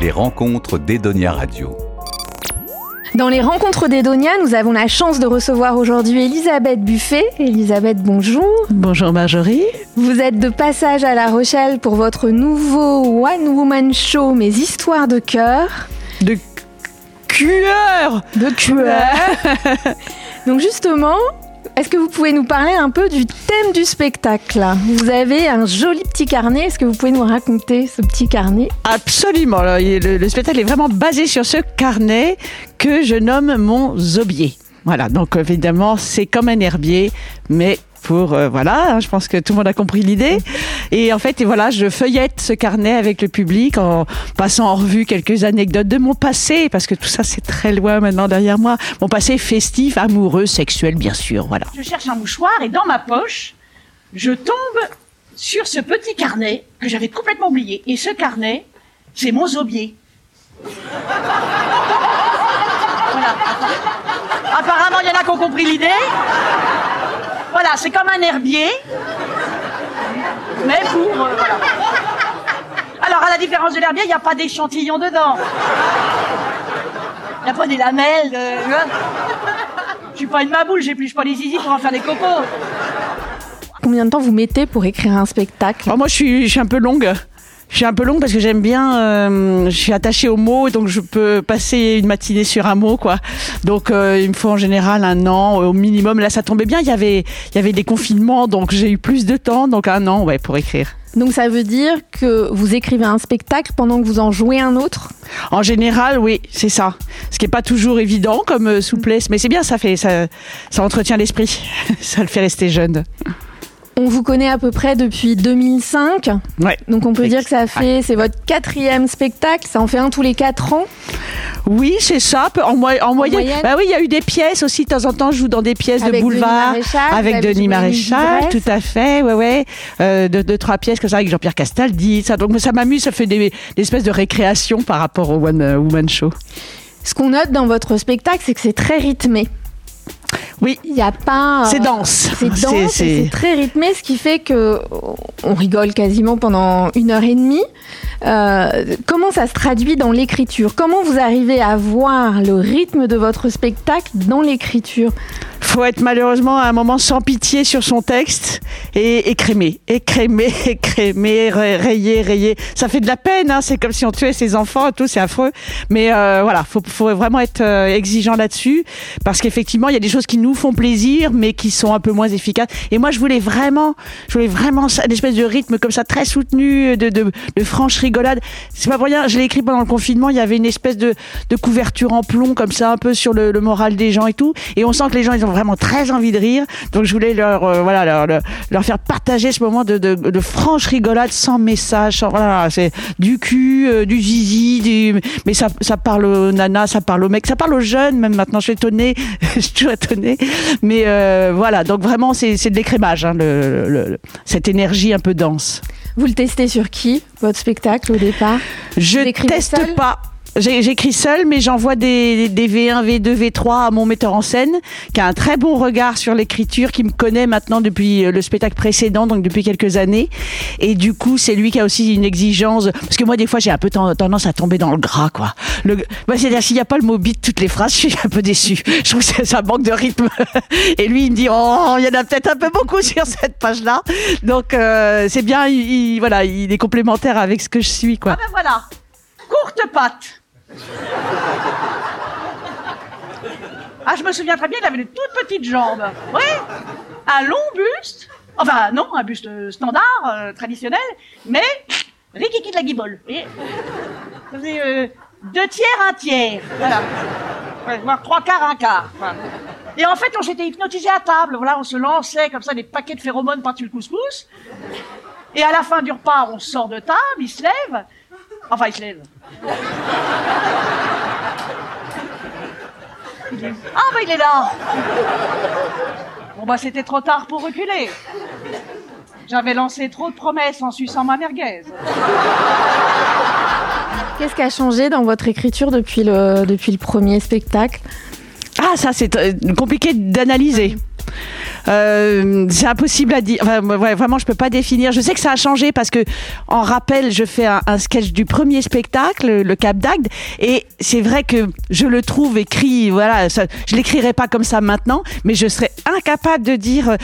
Les rencontres d'Edonia Radio. Dans les rencontres d'Edonia, nous avons la chance de recevoir aujourd'hui Elisabeth Buffet. Elisabeth, bonjour. Bonjour Marjorie. Vous êtes de passage à La Rochelle pour votre nouveau One Woman Show, Mes histoires de cœur. De cœur De cœur Donc justement, est-ce que vous pouvez nous parler un peu du thème du spectacle? Vous avez un joli petit carnet. Est-ce que vous pouvez nous raconter ce petit carnet? Absolument. Le, le, spectacle est vraiment basé sur ce carnet que je nomme mon zobier. Voilà, donc évidemment, c'est comme un herbier, mais pour euh, voilà, hein, je pense que tout le monde a compris l'idée. Et en fait, et voilà, je feuillette ce carnet avec le public en passant en revue quelques anecdotes de mon passé, parce que tout ça c'est très loin maintenant derrière moi. Mon passé festif, amoureux, sexuel, bien sûr. Voilà. Je cherche un mouchoir et dans ma poche, je tombe sur ce petit carnet que j'avais complètement oublié. Et ce carnet, c'est mon zobier. Voilà. Apparemment, il y en a qui ont compris l'idée. Voilà, c'est comme un herbier, mais pour... Euh, voilà. Alors, à la différence de l'herbier, il n'y a pas d'échantillon dedans. Il n'y a pas des lamelles. De... Je suis pas une maboule, j'épluche pas les zizi pour en faire des cocos. Combien de temps vous mettez pour écrire un spectacle? Oh, Moi, je suis, je suis un peu longue. Je suis un peu longue parce que j'aime bien, euh, je suis attachée aux mots, donc je peux passer une matinée sur un mot, quoi. Donc euh, il me faut en général un an au minimum. Là, ça tombait bien, il y avait, il y avait des confinements, donc j'ai eu plus de temps, donc un an, ouais, pour écrire. Donc ça veut dire que vous écrivez un spectacle pendant que vous en jouez un autre? En général, oui, c'est ça. Ce qui n'est pas toujours évident comme euh, souplesse, mais c'est bien, ça fait, ça, ça entretient l'esprit, ça le fait rester jeune. On vous connaît à peu près depuis 2005. Ouais. Donc on peut dire que ça fait, c'est votre quatrième spectacle, ça en fait un tous les quatre ans. Oui, c'est ça. En, en, moyenne. Bah oui, il y a eu des pièces aussi. De temps en temps, je joue dans des pièces de boulevard avec Denis Maréchal, tout à fait. Ouais, ouais. Euh, de deux, trois pièces comme ça avec Jean-Pierre Castaldi. Ça, donc ça m'amuse. Ça fait des, des, espèces de récréation par rapport au One Woman Show. Ce qu'on note dans votre spectacle, c'est que c'est très rythmé. Oui. Il n'y a pas. C'est dense. C'est dense. C'est très rythmé, ce qui fait que on rigole quasiment pendant une heure et demie. Euh, comment ça se traduit dans l'écriture? Comment vous arrivez à voir le rythme de votre spectacle dans l'écriture? Faut être malheureusement à un moment sans pitié sur son texte et écrémer, écrémer, écrémer, rayer, rayer. Ça fait de la peine, hein. c'est comme si on tuait ses enfants et tout, c'est affreux. Mais euh, voilà, faut, faut vraiment être euh, exigeant là-dessus parce qu'effectivement, il y a des choses qui nous font plaisir, mais qui sont un peu moins efficaces. Et moi, je voulais vraiment, je voulais vraiment une espèce de rythme comme ça, très soutenu, de, franche rigolade. C'est pas pour rien, je l'ai écrit pendant le confinement, il y avait une espèce de, de couverture en plomb comme ça, un peu sur le, le moral des gens et tout. Et on sent que les gens, ils ont vraiment très envie de rire. Donc je voulais leur, euh, voilà, leur, leur, faire partager ce moment de, de, de franche rigolade sans message. Sans, voilà, c'est du cul, euh, du zizi, du, mais ça, ça parle aux nanas, ça parle aux mecs, ça parle aux jeunes, même maintenant. Je suis étonnée, je suis toujours étonnée. Mais euh, voilà, donc vraiment, c'est de l'écrémage, hein, le, le, cette énergie un peu dense. Vous le testez sur qui, votre spectacle, au départ? Je teste pas. J'écris seul, mais j'envoie des, des, V1, V2, V3 à mon metteur en scène, qui a un très bon regard sur l'écriture, qui me connaît maintenant depuis euh, le spectacle précédent, donc depuis quelques années. Et du coup, c'est lui qui a aussi une exigence, parce que moi, des fois, j'ai un peu tendance à tomber dans le gras, quoi. Le, bah, c'est-à-dire, s'il n'y a pas le mot beat toutes les phrases, je suis un peu déçu. Je trouve que ça manque de rythme. Et lui, il me dit, oh, il y en a peut-être un peu beaucoup sur cette page-là. Donc, euh, c'est bien, il, voilà, il est complémentaire avec ce que je suis, quoi. Ah ben voilà, courte patte. Ah, je me souviens très bien, il avait de toutes petites jambes. Oui, un long buste. Enfin, non, un buste standard, euh, traditionnel, mais rikiki de la guibole. Ça euh, deux tiers, un tiers. Voilà. voire trois quarts, un quart. Et en fait, on s'était hypnotisé à table. Voilà, on se lançait comme ça des paquets de phéromones par-dessus le couscous. Et à la fin du repas, on sort de table, il se lève. Enfin, il se lève. Ah, bah il est là Bon, bah c'était trop tard pour reculer. J'avais lancé trop de promesses en suçant ma merguez. Qu'est-ce qui a changé dans votre écriture depuis le, depuis le premier spectacle? Ah, ça c'est euh, compliqué d'analyser. Euh, c'est impossible à dire. Vraiment, je peux pas définir. Je sais que ça a changé parce que, en rappel, je fais un, sketch du premier spectacle, le Cap d'Agde, et c'est vrai que je le trouve écrit. Voilà, ça, je l'écrirai pas comme ça maintenant, mais je serais incapable de dire.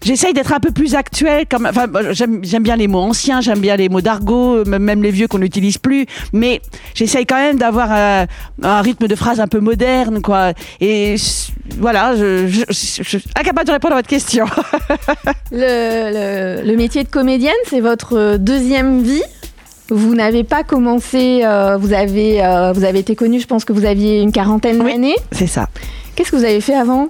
Euh, J'essaye d'être un peu plus actuel. Comme, enfin, j'aime, bien les mots anciens, j'aime bien les mots d'argot, même même les vieux qu'on n'utilise plus. Mais j'essaye quand même d'avoir euh, un rythme de phrase un peu moderne, quoi. Et voilà, je, je, je- je suis incapable de répondre à votre question. Le, le- le métier de comédienne, c'est votre euh, deuxième vie? Vous n'avez pas commencé, euh, vous, avez, euh, vous avez été connue, je pense que vous aviez une quarantaine Oui. d'années. C'est ça. Qu'est-ce que vous avez fait avant?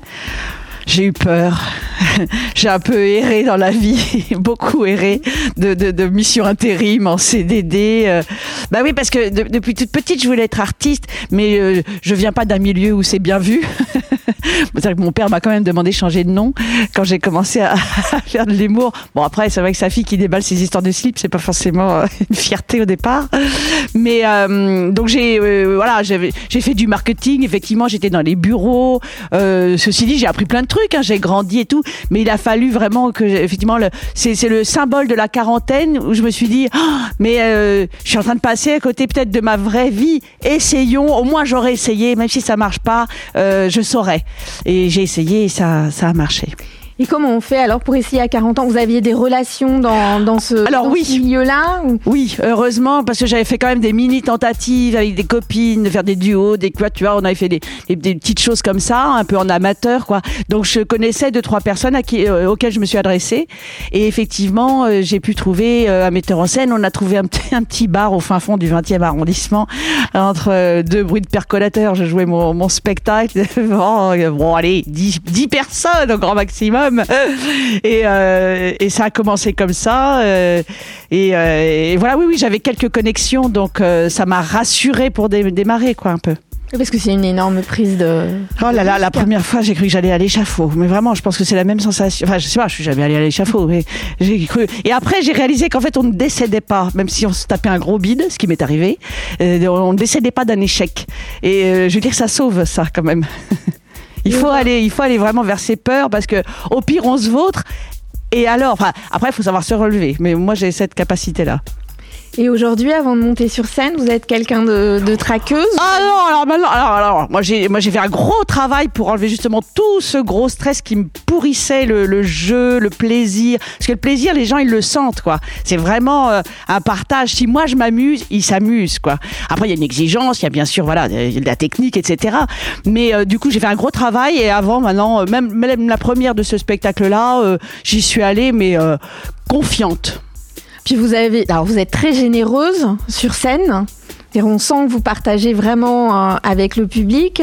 J'ai eu peur. J'ai un peu erré dans la vie, beaucoup erré de, de, de mission intérim en CDD. euh. Bah oui, parce que de- depuis toute petite, je voulais être artiste, mais euh, je viens pas d'un milieu où c'est bien vu. C'est-à-dire que mon père m'a quand même demandé de changer de nom quand j'ai commencé à, faire de l'humour. Bon, après, c'est vrai que sa fille qui déballe ses histoires de slip, c'est pas forcément euh, une fierté au départ. Mais euh, donc j'ai euh, voilà, j'ai fait du marketing. Effectivement, j'étais dans les bureaux. Euh, ceci dit, j'ai appris plein de trucs. hein, j'ai grandi et tout. Mais il a fallu vraiment que effectivement, c'est c'est le symbole de la quarantaine où je me suis dit, Ah, mais euh, je suis en train de passer à côté peut-être de ma vraie vie. Essayons. Au moins, j'aurais essayé, même si ça marche pas, euh, je saurais. Et j'ai essayé et ça ça a marché. Et comment on fait alors pour essayer à 40 ans? Vous aviez des relations dans, dans ce, Alors dans oui. ce milieu-là ou- Oui, heureusement, parce que j'avais fait quand même des mini tentatives avec des copines, de faire des duos, des quatuors. On avait fait des, des, des petites choses comme ça, un peu en amateur, quoi. Donc je connaissais deux trois personnes à qui, euh, auxquelles je me suis adressée, et effectivement, euh, j'ai pu trouver euh, un metteur en scène. On a trouvé un, petit- un petit bar au fin fond du 20e arrondissement, entre deux bruits de percolateurs. Je jouais mon, mon spectacle. bon, bon, allez, 10, 10 personnes au grand maximum. Et, euh, et ça a commencé comme ça. euh, et, euh, et voilà, oui, oui, j'avais quelques connexions, donc ça m'a rassuré pour dé- démarrer, quoi, un peu. Parce que c'est une énorme prise de. Oh là là, la première fois, j'ai cru que j'allais à l'échafaud. Mais vraiment, je pense que c'est la même sensation. Enfin, je sais pas, je suis jamais allée à l'échafaud, mais j'ai cru. Et après, j'ai réalisé qu'en fait, on ne décédait pas, même si on se tapait un gros bide, ce qui m'est arrivé. on ne décédait pas d'un échec. Et je veux dire, ça sauve ça, quand même. il faut aller, il faut aller vraiment vers ses peurs, parce que au pire, on se vautre. Et alors, après, il faut savoir se relever. Mais moi, j'ai cette capacité-là. Et aujourd'hui, avant de monter sur scène, vous êtes quelqu'un de, de traqueuse Ah non, alors maintenant, alors, alors, moi j'ai, moi j'ai fait un gros travail pour enlever justement tout ce gros stress qui me pourrissait le, le jeu, le plaisir. Parce que le plaisir, les gens ils le sentent quoi. C'est vraiment euh, un partage. Si moi je m'amuse, ils s'amusent quoi. Après il y a une exigence, il y a bien sûr voilà de la technique, etc. Mais euh, du coup j'ai fait un gros travail et avant maintenant, euh, même, même la première de ce spectacle là, j'y suis allée mais euh, confiante. Vous êtes très généreuse sur scène. On sent que vous partagez vraiment euh, avec le public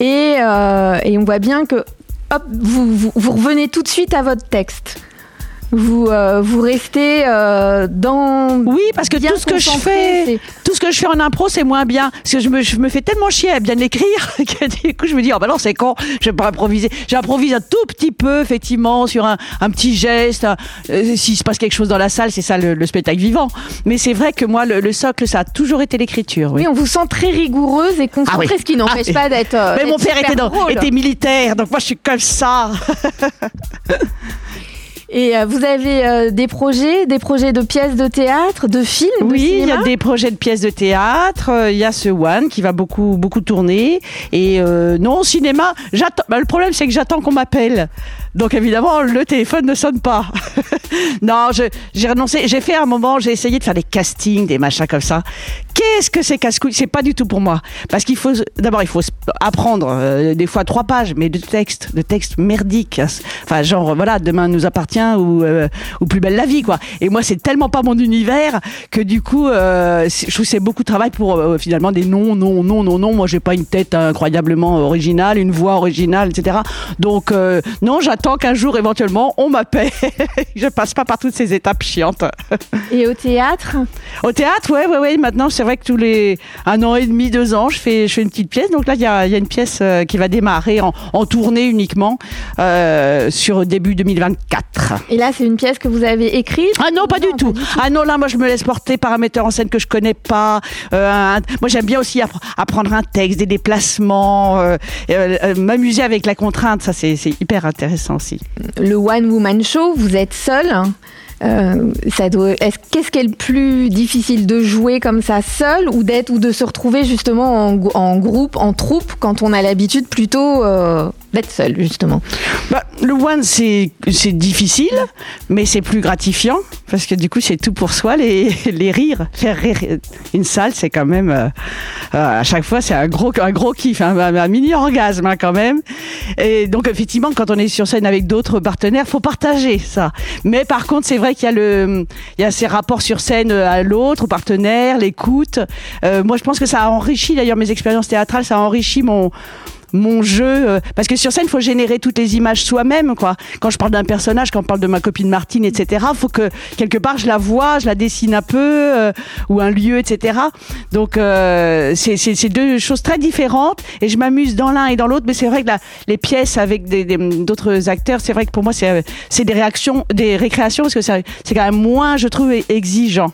et, euh, et on voit bien que hop, vous revenez tout de suite à votre texte. Vous, euh, vous restez euh, dans. Oui, parce que tout ce que je fais, tout ce que je fais en impro, c'est moins bien. Parce que je me, je me fais tellement chier à bien écrire que du coup, je me dis, oh bah non, c'est con, je vais pas improviser. J'improvise un tout petit peu, effectivement, sur un, un petit geste. euh, S'il se passe quelque chose dans la salle, c'est ça le, le spectacle vivant. Mais c'est vrai que moi, le, le socle, ça a toujours été l'écriture. Oui. Oui, on vous sent très rigoureuse et concentrée, Ah oui. ce qui n'empêche Ah, pas d'être. euh, Mais mon père était, dans- était militaire, donc moi, je suis comme ça. Et euh, vous avez euh, des projets, des projets de pièces de théâtre, de films, Oui, il y a des projets de pièces de théâtre. euh, Il y a ce One qui va beaucoup beaucoup tourner. Et euh, non, au cinéma, j'attends. bah, le problème, c'est que j'attends qu'on m'appelle. Donc évidemment, le téléphone ne sonne pas. non, j'ai renoncé. J'ai fait un moment, j'ai essayé de faire des castings, des machins comme ça. Qu'est-ce que c'est casse-couille? C'est pas du tout pour moi. Parce qu'il faut d'abord, il faut apprendre euh, des fois trois pages, mais de textes, de textes merdiques. hein. Enfin, genre voilà, demain nous appartient ou euh, ou plus belle la vie, quoi. Et moi, c'est tellement pas mon univers que du coup, euh, je trouve que c'est beaucoup de travail pour euh, finalement des noms, non, non, non, non. Moi, j'ai pas une tête incroyablement originale, une voix originale, etc. Donc euh, non, j'attends qu'un jour éventuellement on m'appelle. je passe pas par toutes ces étapes chiantes. Et au théâtre? Au théâtre, ouais, ouais, ouais. Maintenant, c'est vrai que tous les un an et demi, deux ans, je fais, je fais une petite pièce. Donc là, il y a, il y a une pièce qui va démarrer en, en tournée uniquement sur début 2024. Théâtre. Et là, c'est une pièce que vous avez écrite Ah non, pas du Non, tout. pas du Ah non, là, moi, je me laisse porter par un metteur en scène que je connais pas. Euh, un- moi, j'aime bien aussi appre- apprendre un texte, des déplacements, euh, euh, m'amuser avec la contrainte. Ça, c'est hyper intéressant aussi. Le One Woman Show, vous êtes seul. hein. Euh, ça doit. est-ce- Qu'est-ce qui est le plus difficile de jouer comme ça seul ou d'être ou de se retrouver justement en, groupe, en troupe, quand on a l'habitude plutôt euh, d'être seul justement. Bah, le one, c'est difficile, mais c'est plus gratifiant parce que du coup, c'est tout pour soi, les, les rires. Faire rire une salle, c'est quand même euh, euh, à chaque fois, c'est un gros un gros kiff, un, un- un mini orgasme hein, quand même. Et donc effectivement, quand on est sur scène avec d'autres partenaires, faut partager ça. Mais par contre, c'est vrai qu'il y a le il y a ces rapports sur scène euh, à l'autre, au partenaire, l'écoute. Euh, moi, je pense que ça a enrichi d'ailleurs mes expériences théâtrales, ça a enrichi mon mon jeu euh, parce que sur scène il faut générer toutes les images soi-même quoi. Quand je parle d'un personnage quand on parle de ma copine Martine etc faut que quelque part je la vois je la dessine un peu euh, ou un lieu etc donc euh, c'est deux choses très différentes et je m'amuse dans l'un et dans l'autre mais c'est vrai que les pièces avec d'autres acteurs c'est vrai que pour moi c'est euh, des réactions des récréations parce que c'est quand même moins je trouve exigeant.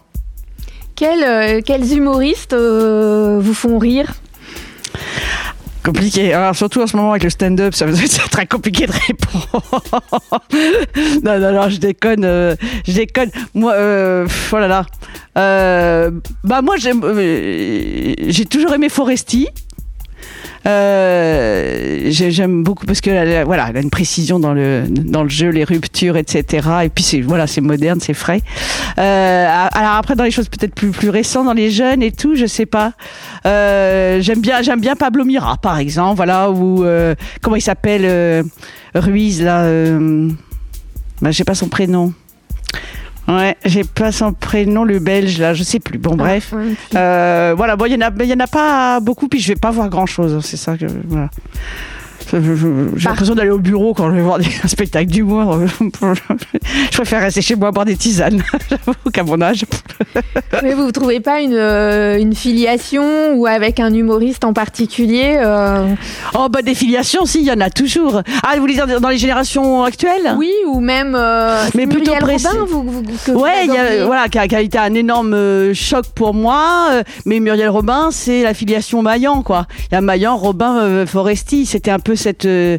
Quels, euh, quels humoristes vous font rire? Compliqué. Alors, surtout en ce moment avec le stand-up, ça c'est très compliqué de répondre. non, non, non, je déconne. euh, je déconne. Moi, euh, oh là là. Euh, bah moi, euh, j'ai toujours aimé Foresti. Euh, j'ai- j'aime beaucoup parce que a- voilà, elle a une précision dans le dans le jeu, les ruptures, etc. Et puis c'est voilà, c'est moderne, c'est frais. Euh, alors après dans les choses peut-être plus plus récentes, dans les jeunes et tout, je sais pas. Euh, j'aime bien j'aime bien Pablo Mira par exemple, voilà ou euh, comment il s'appelle euh, Ruiz là. Euh, bah, j'ai pas son prénom. Ouais, j'ai pas son prénom, le belge là, je sais plus. Bon bref. Ah, ouais. Euh, voilà, bon, il y en a, il y en a pas beaucoup, puis je vais pas voir grand chose. C'est ça que voilà. J'ai l'impression d'aller au bureau quand je vais voir des un spectacle d'humour. je préfère rester chez moi boire des tisanes. J'avoue qu'à mon âge. Mais vous ne trouvez pas une, euh, une filiation ou avec un humoriste en particulier euh, Oh bah des filiations, si, il y en a toujours. Ah, vous voulez dire dans les générations actuelles? Oui, ou même euh, Mais plutôt Muriel précis. Robin, vous, vous- que vous Ouais, il y a- voilà, qui a, qui a été un énorme euh, choc pour moi. euh, mais Muriel Robin, c'est la filiation Maillan, quoi. Il y a Maillan, Robin, Foresti. C'était un peu cette euh,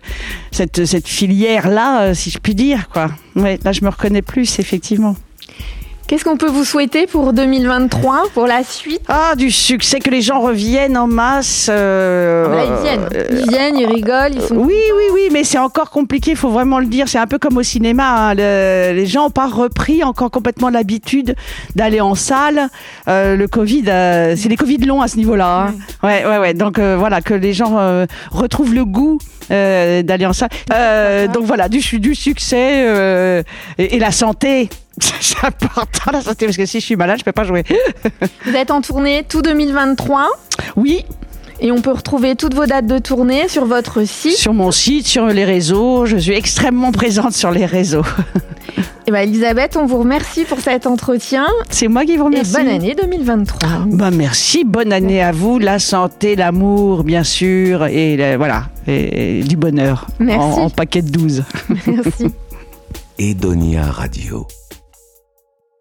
cette cette filière là, si je puis dire, quoi. Ouais, là je me reconnais plus effectivement. Qu'est-ce qu'on peut vous souhaiter pour 2023, pour la suite? Ah, du succès, que les gens reviennent en masse. euh, Ah, Là, ils viennent. euh, Ils viennent, ils rigolent, ils sont. Oui, oui, oui, mais c'est encore compliqué, il faut vraiment le dire. C'est un peu comme au cinéma. hein. Le- les gens n'ont pas repris encore complètement l'habitude d'aller en salle. Euh, le Covid, euh, c'est les Covid longs à ce niveau-là. hein. Ouais, ouais, ouais. Donc euh, voilà, que les gens euh, retrouvent le goût euh, salle. Euh, donc voilà, du, du succès euh, et, et la santé. C'est important la santé parce que si je suis malade, je peux pas jouer. Vous êtes en tournée tout 2023 Oui, et on peut retrouver toutes vos dates de tournée sur votre site. sur mon site, sur les réseaux, je suis extrêmement présente sur les réseaux. Et ben, Elisabeth, on vous remercie pour cet entretien C'est moi qui vous et remercie. bonne année 2023. Bah merci, bonne année à vous, la santé, l'amour, bien sûr, et le- voilà, et, et du bonheur Merci. En, en paquet de 12. Merci. Edonia Radio.